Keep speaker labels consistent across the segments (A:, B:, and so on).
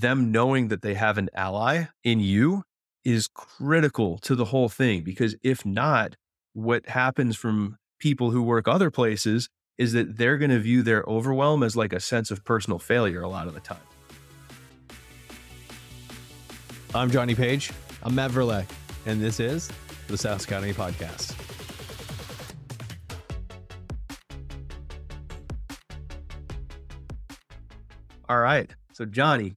A: them knowing that they have an ally in you is critical to the whole thing. Because if not, what happens from people who work other places is that they're going to view their overwhelm as like a sense of personal failure a lot of the time.
B: I'm Johnny Page. I'm Matt Verlaque, and this is the SaaS Academy Podcast.
A: All right. So, Johnny,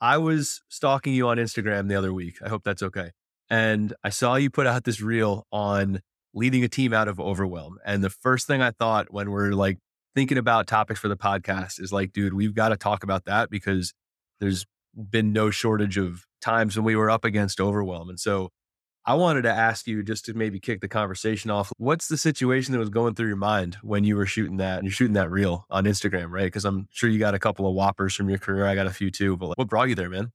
A: I was stalking you on Instagram the other week. I hope that's okay. And I saw you put out this reel on leading a team out of overwhelm. And the first thing I thought when we're like thinking about topics for the podcast is like, dude, we've got to talk about that because there's been no shortage of times when we were up against overwhelm. And so I wanted to ask you just to maybe kick the conversation off. What's the situation that was going through your mind when you were shooting that and you're shooting that reel on Instagram, right? Because I'm sure you got a couple of whoppers from your career. I got a few too, but what brought you there, man?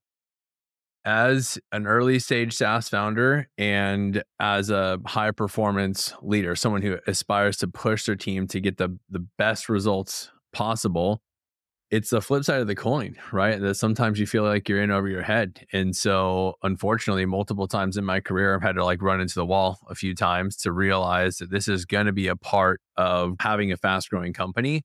B: As an early stage SaaS founder and as a high performance leader, someone who aspires to push their team to get the, the best results possible, it's the flip side of the coin, right? That sometimes you feel like you're in over your head. And so, unfortunately, multiple times in my career, I've had to like run into the wall a few times to realize that this is going to be a part of having a fast growing company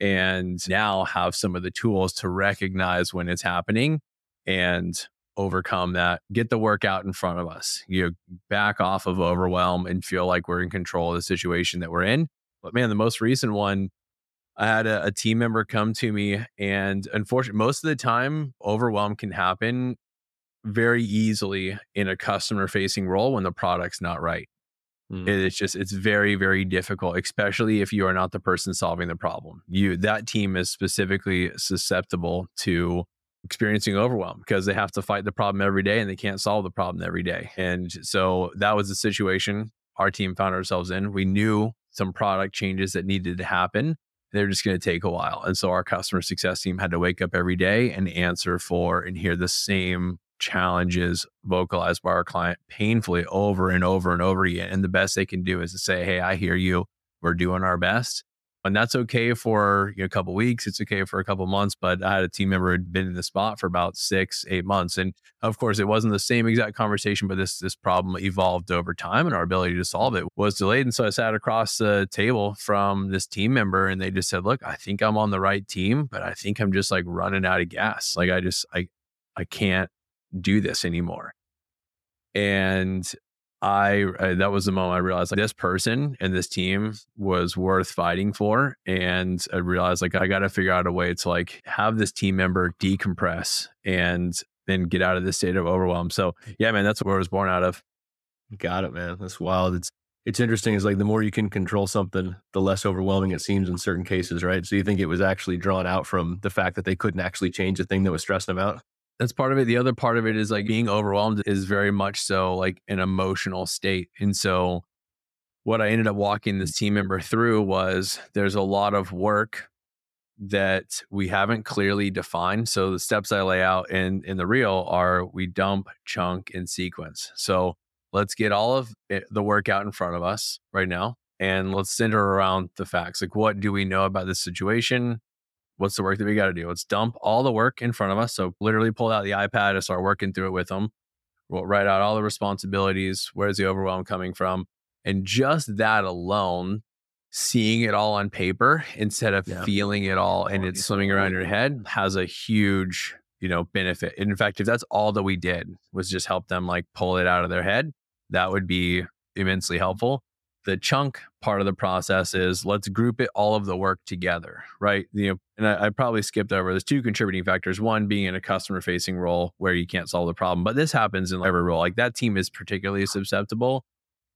B: and now have some of the tools to recognize when it's happening and overcome that, get the work out in front of us. You know, back off of overwhelm and feel like we're in control of the situation that we're in. But man, the most recent one, I had a, a, team member come to me, and unfortunately, most of the time, overwhelm can happen very easily in a customer facing role when the product's not right. Mm. It's just it's very very difficult, especially if you are not the person solving the problem. You that team is specifically susceptible to experiencing overwhelm because they have to fight the problem every day and they can't solve the problem every day. And so that was the situation our team found ourselves in. We knew some product changes that needed to happen they're just going to take a while. And so our customer success team had to wake up every day and answer for and hear the same challenges vocalized by our client painfully over and over and over again. And the best they can do is to say, Hey, I hear you. We're doing our best and that's okay for you know, a couple weeks. It's okay for a couple months. But I had a team member had been in the spot for about six, eight months, and of course, it wasn't the same exact conversation, but this this problem evolved over time, and our ability to solve it was delayed. And so I sat across the table from this team member, and they just said, "Look, I think I'm on the right team, but I think I'm just like running out of gas. Like I just I I can't do this anymore." And I, I, that was the moment I realized like this person and this team was worth fighting for, and I realized like I got to figure out a way to like have this team member decompress and then get out of this state of overwhelm. So yeah, man, that's where I was born out of.
A: Got it, man. That's wild. It's it's interesting. Is like the more you can control something, the less overwhelming it seems in certain cases, right? So you think it was actually drawn out from the fact that they couldn't actually change the thing that was stressing them out?
B: That's part of it. The other part of it is like being overwhelmed is very much so like an emotional state. And so what I ended up walking this team member through was there's a lot of work that we haven't clearly defined. So the steps I lay out in in the reel are we dump, chunk, and sequence. So let's get all of it, the work out in front of us right now, and let's center around the facts. Like what do we know about this situation? What's the work that we got to do? Let's dump all the work in front of us. So literally pull out the iPad and start working through it with them. We'll write out all the responsibilities. Where's the overwhelm coming from? And just that alone, seeing it all on paper instead of yeah. feeling it all and it's swimming around your head has a huge, you know, benefit. And In fact, if that's all that we did was just help them like pull it out of their head, that would be immensely helpful the chunk part of the process is let's group it all of the work together, right? You uh, know, and I, I, probably skipped over. There's two contributing factors. One being in a customer facing role where you can't solve the problem, but this happens in every role. Like that team is particularly susceptible,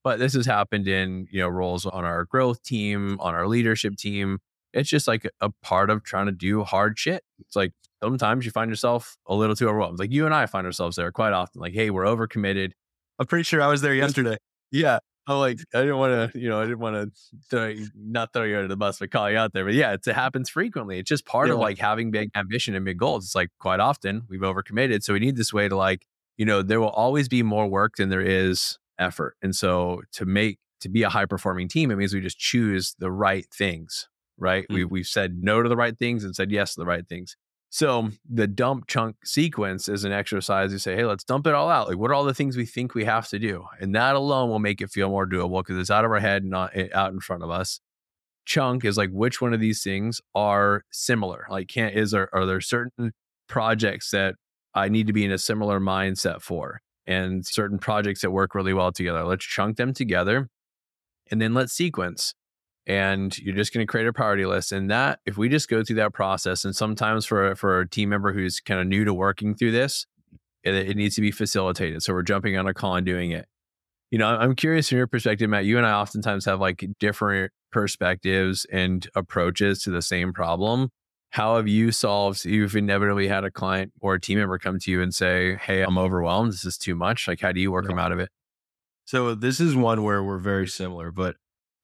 B: but this has happened in you know roles on our growth team, on our leadership team. It's just like a part of trying to do hard shit. It's like sometimes you find yourself a little too overwhelmed. Like you and I find ourselves there quite often. Like, hey, we're overcommitted.
A: I'm pretty sure I was there yesterday.
B: Yeah. Oh, like I didn't want to, you know, I didn't want to not throw you under the bus, but call you out there. But yeah, it happens frequently. It's just part yeah. of like having big ambition and big goals. It's like quite often we've overcommitted, so we need this way to like, you know, there will always be more work than there is effort, and so to make to be a high performing team, it means we just choose the right things, right? Mm-hmm. We we've said no to the right things and said yes to the right things. So the dump chunk sequence is an exercise. You say, hey, let's dump it all out. Like, what are all the things we think we have to do? And that alone will make it feel more doable because it's out of our head, not eh, out in front of us. Chunk is like which one of these things are similar. Like, can't is there are there certain projects that I need to be in a similar mindset for, and certain projects that work really well together. Let's chunk them together, and then let's sequence and you're just going to create a priority list and that if we just go through that process and sometimes for for a team member who's kind of new to working through this it, it, needs to be facilitated so we're jumping on a call and doing it. You know i'm curious from your perspective matt you and i oftentimes have like different perspectives and approaches to the same problem. How have you solved you've inevitably had a client or a team member come to you and say hey i'm overwhelmed. This is too much. Like how do you work yeah. them out of it?
A: So this is one where we're very similar but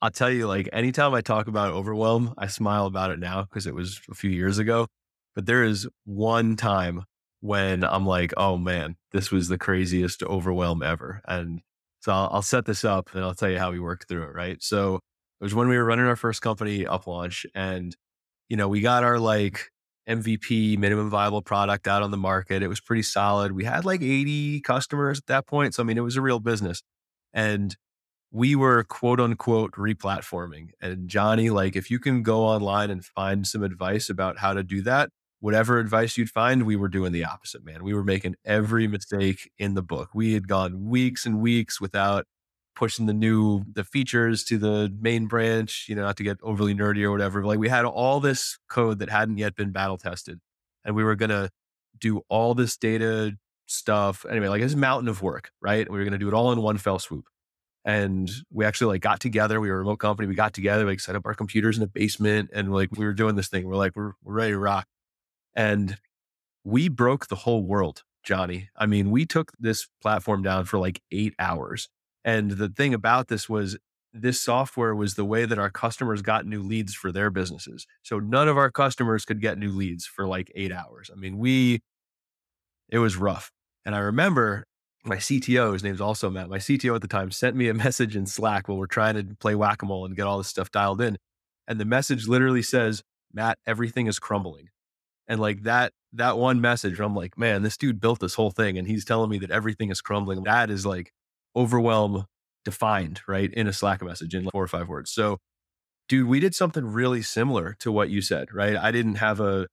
A: I'll tell you, like, anytime I talk about overwhelm, I smile about it now because it was a few years ago. But there is one time when I'm like, oh man, this was the craziest overwhelm ever. And so I'll, I'll set this up and I'll tell you how we worked through it. Right. So it was when we were running our first company UpLaunch and, you know, we got our like MVP minimum viable product out on the market. It was pretty solid. We had like 80 customers at that point. So, I mean, it was a real business. And we were quote unquote replatforming. And Johnny, like, if you can go online and find some advice about how to do that, whatever advice you'd find, we were doing the opposite, man. We were making every mistake in the book. We had gone weeks and weeks without pushing the new the features to the main branch, you know, not to get overly nerdy or whatever. Like we had all this code that hadn't yet been battle tested. And we were gonna do all this data stuff. Anyway, like it's a mountain of work, right? We were gonna do it all in one fell swoop and we actually like got together. We were a remote company. We got together, like set up our computers in the basement, and like we were doing this thing. We're like, we're, we're ready to rock, and we broke the whole world, Johnny. I mean, we took this platform down for like eight hours. And the thing about this was this software was the way that our customers got new leads for their businesses. So none of our customers could get new leads for like eight hours. I mean, we, it was rough. And I remember my CTO, his name's also Matt, my CTO at the time sent me a message in Slack while we're trying to play whack a mole and get all this stuff dialed in. And the message literally says, Matt, everything is crumbling. And like that, that one message, I'm like, man, this dude built this whole thing and he's telling me that everything is crumbling. That is like overwhelm defined, right? In a Slack message in like four or five words. So, dude, we did something really similar to what you said, right? I didn't have a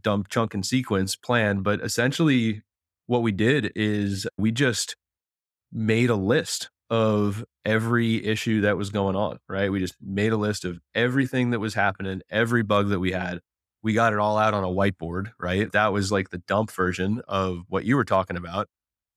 A: dump chunk and sequence plan, but essentially what we did is we just made a list of every issue that was going on, right? We just made a list of everything that was happening, every bug that we had. We got it all out on a whiteboard, right? That was like the dump version of what you were talking about.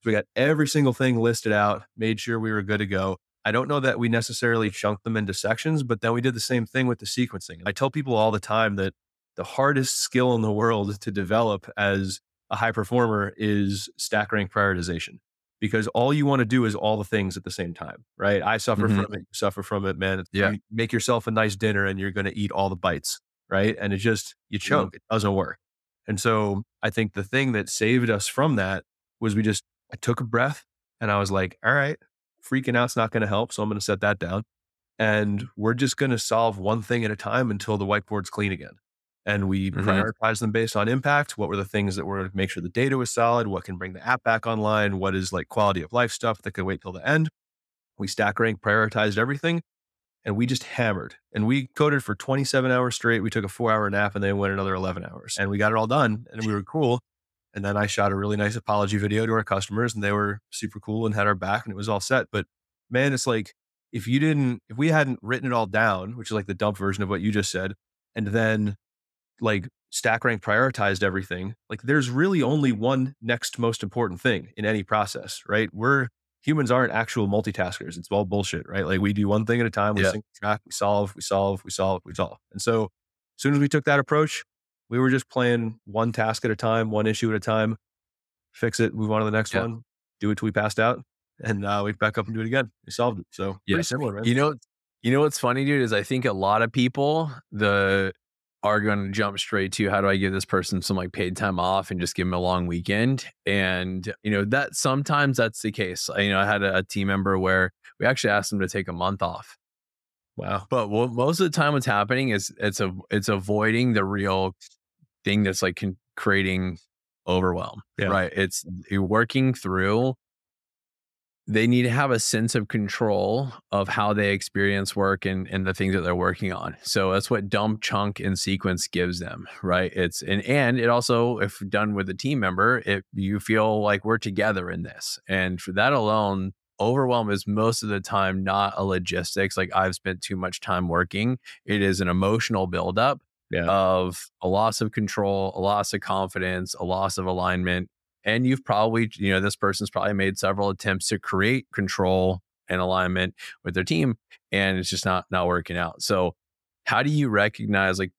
A: So we got every single thing listed out, made sure we were good to go. I don't know that we necessarily chunked them into sections, but then we did the same thing with the sequencing. I tell people all the time that the hardest skill in the world to develop as a high performer is stack rank prioritization because all you want to do is all the things at the same time, right? I suffer mm-hmm. from it, you suffer from it, man. yeah. You make yourself a nice dinner and you're going to eat all the bites, right? And it just, you mm-hmm. choke, mm-hmm. it doesn't work. And so I think the thing that saved us from that was we just, I took a breath and I was like, all right, freaking out's not going to help. So I'm going to set that down. And we're just going to solve one thing at a time until the whiteboard's clean again and we mm-hmm. prioritize them based on impact. What were the things that were to make sure the data was solid? What can bring the app back online? What is like quality of life stuff that could wait till the end? We stack rank, prioritized everything, and we just hammered. And we coded for 27 hours straight. We took a four hour nap and then went another 11 hours, and we got it all done. And we were cool. And then I shot a really nice apology video to our customers, and they were super cool and had our back, and it was all set. But man, it's like if you didn't, if we hadn't written it all down, which is like the dump version of what you just said, and then like stack rank prioritized everything like there's really only one next most important thing in any process right we're humans aren't actual multitaskers it's all bullshit right like we do one thing at a time we yeah. track we solve we solve we solve we solve and so as soon as we took that approach we were just playing one task at a time one issue at a time fix it move on to the next yeah. one do it till we passed out and uh, we back up and do it again we solved it so yeah. pretty similar man.
B: you know you know what's funny dude is i think a lot of people the are going to jump straight to how do I give this person some like paid time off and just give them a long weekend. And, you know, that sometimes that's the case. You know, I had a, a team member where we actually asked them to take a month off. Wow. But what, most of the time what's happening is it's a, it's avoiding the real thing that's like con- creating overwhelm,
A: Yeah.
B: right? It's you're working through. They need to have a sense of control of how they experience work and, and the things that they're working on. So that's what dump, chunk, and sequence gives them, right? It's and and it also, if done with a team member, it you feel like we're together in this. And for that alone, overwhelm is most of the time not a logistics. Like I've spent too much time working. It is an emotional buildup
A: Yeah.
B: of a loss of control, a loss of confidence, a loss of alignment. And you've probably, you know, this person's probably made several attempts to create control and alignment with their team, and it's just not not working out. So, how do you recognize like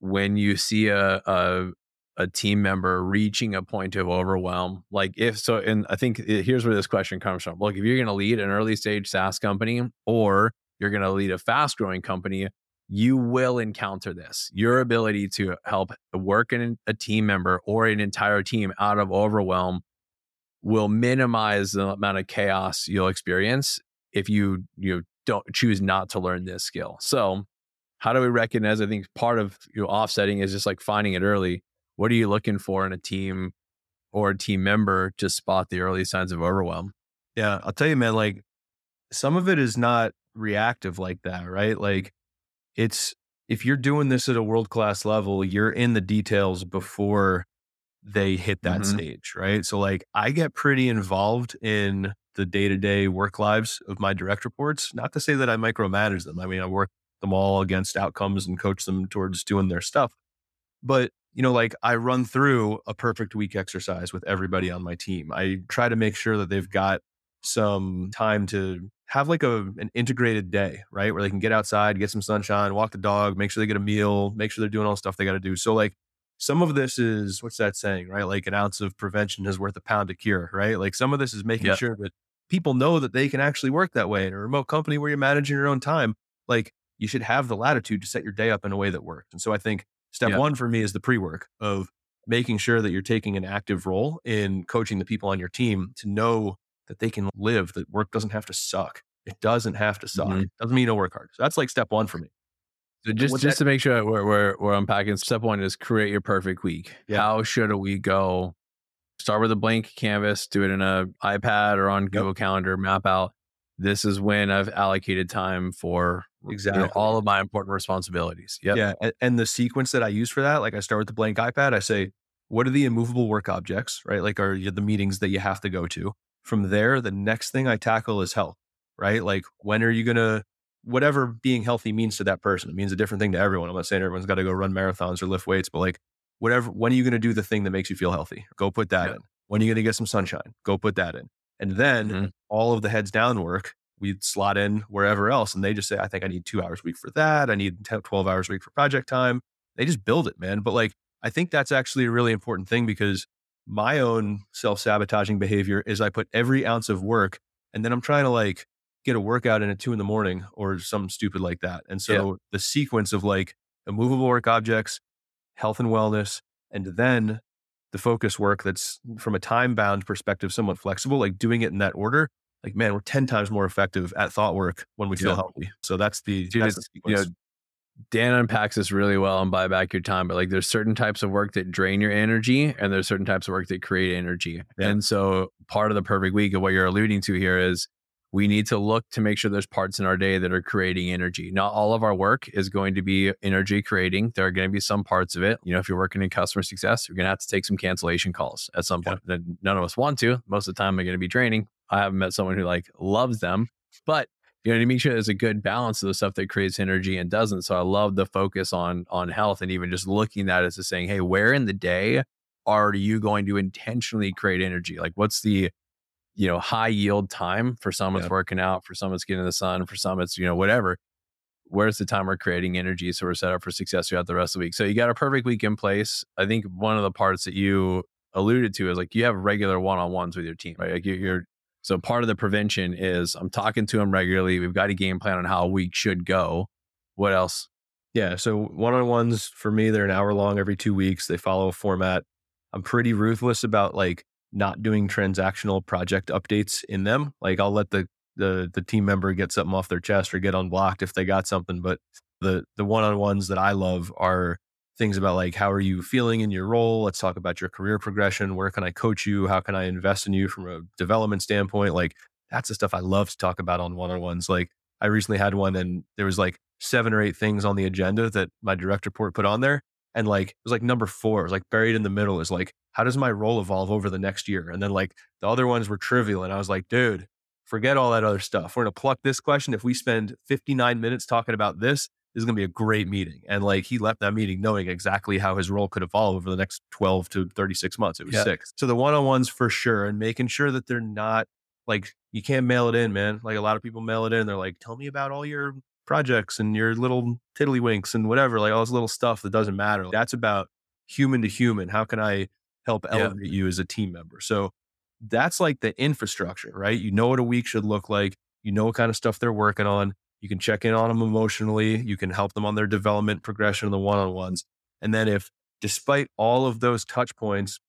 B: when you see a a, a team member reaching a point of overwhelm? Like if so, and I think it- here's where this question comes from. Look, if you're going to lead an early stage SaaS company or you're going to lead a fast growing company, you will encounter this. Your ability to help work in a team member or an entire team out of overwhelm will minimize the amount of chaos you'll experience if you you don't choose not to learn this skill. So, how do we recognize? I think part of you know, offsetting is just like finding it early. What are you looking for in a team or a team member to spot the early signs of overwhelm?
A: Yeah, I'll tell you, man, like some of it is not reactive like that, right? Like it's if you're doing this at a world class level, you're in the details before they hit that
B: Mhm.
A: stage, right? So like I get pretty involved in the day-to-day work lives of my direct reports. Not to say that I micromanage them. I mean, I work them all against outcomes and coach them towards doing their stuff. But, you know, like I run through a perfect week exercise with everybody on my team. I try to make sure that they've got some time to have like a an integrated day, right? Where they can get outside, get some sunshine, walk the dog, make sure they get a meal, make sure they're doing all the stuff they got to do. So like some of this is what's that saying, right? Like an ounce of prevention is worth a pound of cure, right? Like some of this is making sure that people know that they can actually work that way in a remote company where you're managing your own time. Like you should have the latitude to set your day up in a way that works. And so I think step
B: Yeah.
A: one for me is the pre-work of making sure that you're taking an active role in coaching the people on your team to know that they can live, that work doesn't have to suck. It doesn't have to suck.
B: Mhm.
A: Doesn't mean you don't work hard. So that's like step one for me.
B: So just just
A: that-
B: to make sure we're, we're we're unpacking. Step one is create your perfect week.
A: Yeah.
B: How should we go? Start with a blank canvas. Do it in a iPad or on Google Calendar. Map out. This is when I've allocated time for you know,
A: Exactly.
B: all of my important responsibilities. Yep.
A: Yeah. And, and the sequence that I use for that, like I start with the blank iPad. I say, what are the immovable work objects, right? Like are the meetings that you have to go to. From there, the next thing I tackle is health, right? Like when are you going to, whatever being healthy means to that person, it means a different thing to everyone. I'm not saying everyone's got to go run marathons or lift weights, but like whatever, when are you going to do the thing that makes you feel healthy? Go put that
B: Yeah.
A: in. When are you going to get some sunshine? Go put that in. And then
B: Mhm.
A: all of the heads down work, we slot in wherever else. And they just say, I think I need two hours a week for that. I need 10, 12 hours a week for project time. They just build it, man. But like, I think that's actually a really important thing because my own self sabotaging behavior is I put every ounce of work and then I'm trying to like get a workout in at two in the morning or something stupid like that. And so the sequence of like immovable work objects, health and wellness, and then the focus work that's from a time bound perspective, somewhat flexible, like doing it in that order. Like, man, we're 10 times more effective at thought work when we feel
B: Yeah.
A: healthy. So that's the,
B: Dude,
A: that's the
B: you know,
A: sequence.
B: Dan unpacks this really well and buy back your time, but like there's certain types of work that drain your energy and there's certain types of work that create energy.
A: Yeah.
B: And so part of the perfect week of what you're alluding to here is we need to look to make sure there's parts in our day that are creating energy. Not all of our work is going to be energy creating. There are going to be some parts of it. You know, if you're working in customer success, you're going to have to take some cancellation calls at some
A: Yeah.
B: point. That None of us want to. Most of the time, they're going to be draining. I haven't met someone who like loves them, but you know, to make sure there's a good balance of the stuff that creates energy and doesn't. So I love the focus on on health and even just looking at it as saying, hey, where in the day are you going to intentionally create energy? Like what's the you know high yield time for some it's
A: Yeah.
B: working out, for some it's getting in the sun, for some it's, you know, whatever. Where's the time we're creating energy so we're set up for success throughout the rest of the week? So you got a perfect week in place. I think one of the parts that you alluded to is like you have regular one-on-ones with your team, right? Like you're so part of the prevention is I'm talking to them regularly. We've got a game plan on how a week should go. What else?
A: Yeah. So one on ones for me, they're an hour long every two weeks. They follow a format. I'm pretty ruthless about like not doing transactional project updates in them. Like I'll let the the the team member get something off their chest or get unblocked if they got something. But the the one on ones that I love are things about like how are you feeling in your role? Let's talk about your career progression. Where can i coach you? How can i invest in you from a development standpoint? Like that's the stuff i love to talk about on one-on-ones. Like i recently had one and there was like seven or eight things on the agenda that my direct report put on there and like it was like number four. It was like buried in the middle is like how does my role evolve over the next year? And then like the other ones were trivial and i was like dude forget all that other stuff. We're going to pluck this question. If we spend 59 minutes talking about this this is going to be a great meeting. And like he left that meeting knowing exactly how his role could evolve over the next 12 to 36 months. It was yeah. six. So the one on ones for sure and making sure that they're not like, you can't mail it in, man. Like a lot of people mail it in. They're like, tell me about all your projects and your little tiddlywinks and whatever, like all this little stuff that doesn't matter. That's about human to human. How can I help elevate yeah. you as a team member? So that's like the infrastructure, right? You know what a week should look like. You know what kind of stuff they're working on. You can check in on them emotionally. You can help them on their development progression of the one on ones. And then if, despite all of those touch points,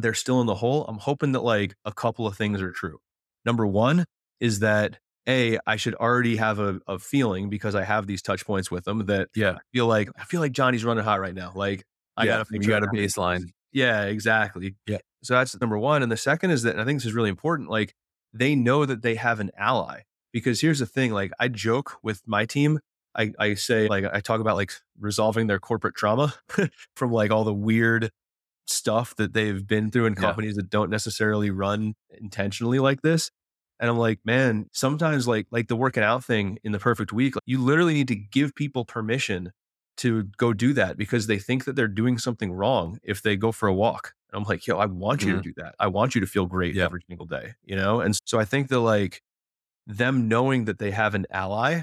A: they're still in the hole, I'm hoping that like a couple of things are true. Number one is that a I should already have a, a feeling because I have these touch points with them that yeah I feel like I feel like Johnny's running hot right now. Like I
B: yeah, gotta you got a baseline.
A: Yeah, exactly. Yeah. So that's number one. And the second is that I think this is really important. Like they know that they have an ally. Because here's the thing, like I joke with my team. I, I say like I talk about like resolving their corporate trauma from like all the weird stuff that they've been through in companies yeah. that don't necessarily run intentionally like this. And I'm like, man, sometimes like like the working out thing in the perfect week, like, you literally need to give people permission to go do that because they think that they're doing something wrong if they go for a walk. And I'm like, yo, I want you mm-hmm. to do that. I want you to feel great yeah. every single day, you know? And so I think that like them knowing that they have an ally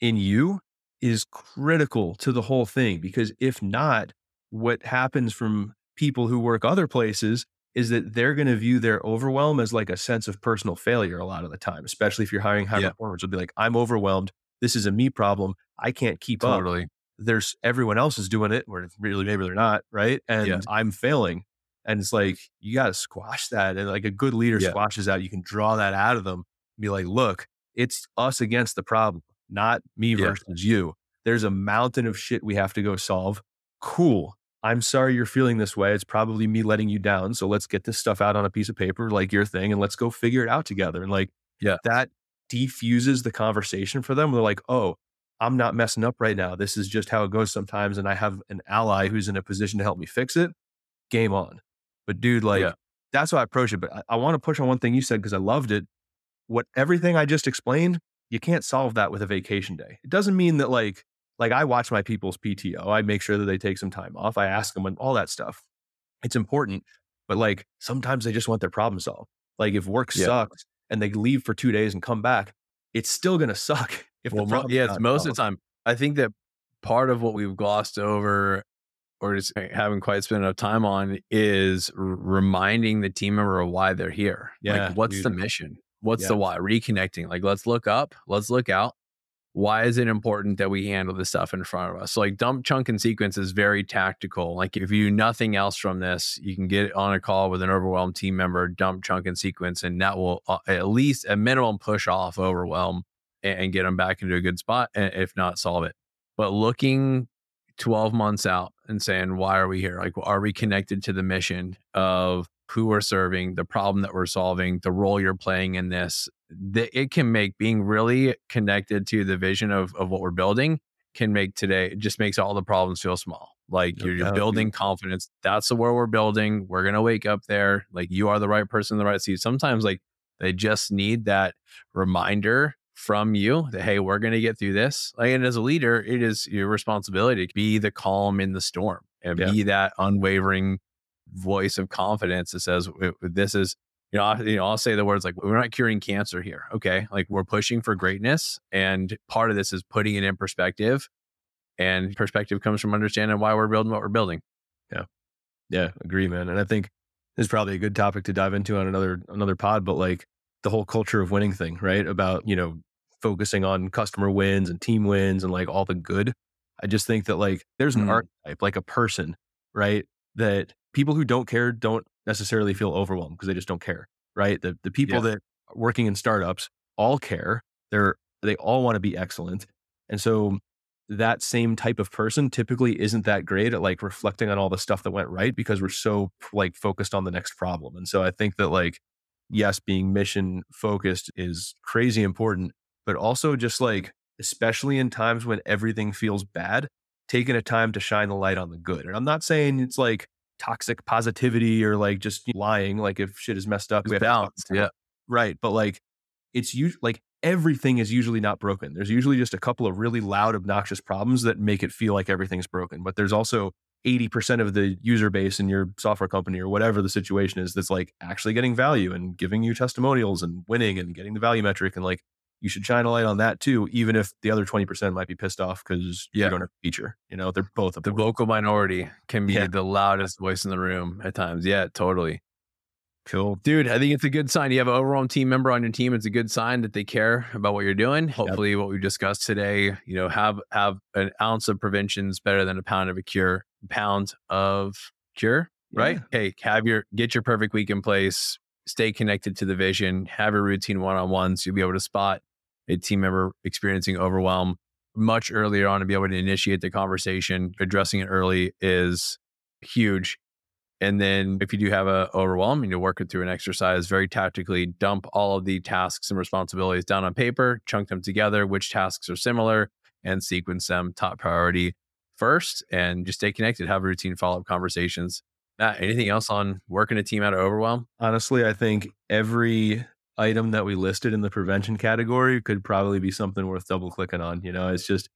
A: in you is critical to the whole thing. Because if not, what happens from people who work other places is that they're going to view their overwhelm as like a sense of personal failure a lot of the time, especially if you're hiring high yeah. performers. Will be like, I'm overwhelmed. This is a me problem. I can't keep up. totally. up. There's everyone else is doing it, or really maybe they're not, right? And yeah. I'm failing. And it's like you got to squash that. And like a good leader yeah. squashes out. You can draw that out of them be like, look, it's us against the problem, not me yeah. versus you. There's a mountain of shit we have to go solve. Cool. I'm sorry you're feeling this way. It's probably me letting you down. So let's get this stuff out on a piece of paper, like your thing, and let's go figure it out together. And like, yeah, that defuses the conversation for them. They're like, oh, I'm not messing up right now. This is just how it goes sometimes. And I have an ally who's in a position to help me fix it. Game on. But dude, like, yeah. that's how I approach it. But I, I want to push on one thing you said because I loved it what everything I just explained, you can't solve that with a vacation day. It doesn't mean that like like I watch my people's PTO. I make sure that they take some time off. I ask them and all that stuff. It's important, but like sometimes they just want their problem solved. Like if work yeah. sucks and they leave for two days and come back, it's still gonna suck. If
B: well, yeah, it's most solved. of the time. I think that part of what we've glossed over or just haven't quite spent enough time on is reminding the team member of why they're here. Yeah. Like, what's dude. the mission? What's yeah. the why? Reconnecting. Like, let's look up, let's look out. Why is it important that we handle this stuff in front of us? So, like, dump, chunk, and sequence is very tactical. Like, if you nothing else from this, you can get on a call with an overwhelmed team member, dump, chunk, and sequence, and that will uh, at least a minimum push off overwhelm and, and get them back into a good spot, if not solve it. But looking 12 months out and saying, why are we here? Like, are we connected to the mission of who we're serving, the problem that we're solving, the role you're playing in this. That it can make being really connected to the vision of, of what we're building can make today, it just makes all the problems feel small. Like you're, you're building confidence. That's the world we're building. We're going to wake up there. Like you are the right person in the right seat. Sometimes, like they just need that reminder from you that, hey, we're going to get through this. Like, and as a leader, it is your responsibility to be the calm in the storm and yeah. be that unwavering voice of confidence that says this is you know, I, you know, I'll say the words like we're not curing cancer here. Okay, like we're pushing for greatness, and part of this is putting it in perspective. And perspective comes from understanding why we're building what we're building.
A: Yeah, yeah, agree, man. And I think this is probably a good topic to dive into on another another pod. But like the whole culture of winning thing, right? About you know focusing on customer wins and team wins and like all the good. I just think that like there's an mm. archetype, like a person, right? That people who don't care don't necessarily feel overwhelmed because they just don't care, right? The the people yeah. that are working in startups all care. They're they all want to be excellent. And so that same type of person typically isn't that great at like reflecting on all the stuff that went right because we're so like focused on the next problem. And so I think that like, yes, being mission focused is crazy important, but also just like, especially in times when everything feels bad, taking a time to shine the light on the good. And I'm not saying it's like toxic positivity or like just lying, like if shit is messed up,
B: we have balanced. Yeah.
A: Right. But like, it's you like everything is usually not broken. There's usually just a couple of really loud, obnoxious problems that make it feel like everything's broken. But there's also 80% of the user base in your software company or whatever the situation is that's like actually getting value and giving you testimonials and winning and getting the value metric. And like you should shine a light on that too, even if the other 20% might be pissed off because yeah. you don't have a feature. You know, they're both of
B: the vocal minority can be yeah. the loudest voice in the room at times. Yeah, totally. Cool. Dude, I think it's a good sign. You have an overall team member on your team. It's a good sign that they care about what you're doing. Hopefully yep. what we discussed today, you know, have have an ounce of prevention is better than a pound of a cure. Pound of cure, yeah. right? Hey, have your get your perfect week in place. Stay connected to the vision. Have a routine one-on-ones. You'll be able to spot a team member experiencing overwhelm much earlier on to be able to initiate the conversation. Addressing it early is huge and then if you do have a overwhelm, you work it through an exercise very tactically, dump all of the tasks and responsibilities down on paper, chunk them together, which tasks are similar, and sequence them top priority first, and just stay connected, have routine follow-up conversations. Matt, anything else on working a team out of overwhelm?
A: Honestly, I think every item that we listed in the prevention category could probably be something worth double clicking on. You know, it's just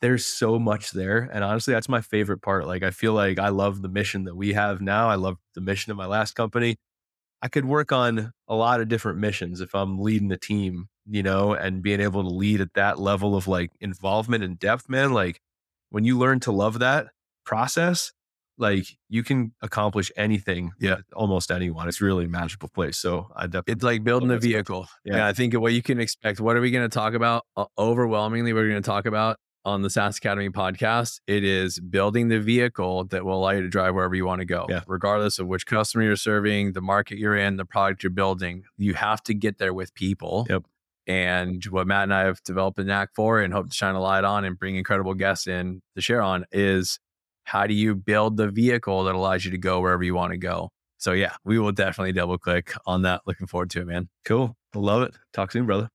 A: there's so much there. And honestly, that's my favorite part. Like, I feel like I love the mission that we have now. I love the mission of my last company. I could work on a lot of different missions if I'm leading the team, you know, and being able to lead at that level of like involvement and depth, man. Like, when you learn to love that process, like you can accomplish anything.
B: Yeah.
A: Almost anyone. It's really a magical place. So I definitely.
B: It's like building a vehicle. Yeah. yeah. I think what you can expect, what are we going to talk about? Uh, overwhelmingly, we're going to talk about on the SaaS Academy podcast, it is building the vehicle that will allow you to drive wherever you want to go,
A: yeah.
B: regardless of which customer you're serving, the market you're in, the product you're building. You have to get there with people.
A: Yep.
B: And what Matt and I have developed a knack for and hope to shine a light on and bring incredible guests in to share on is how do you build the vehicle that allows you to go wherever you want to go? So, yeah, we will definitely double click on that. Looking forward to it, man.
A: Cool. Love it. Talk soon, brother.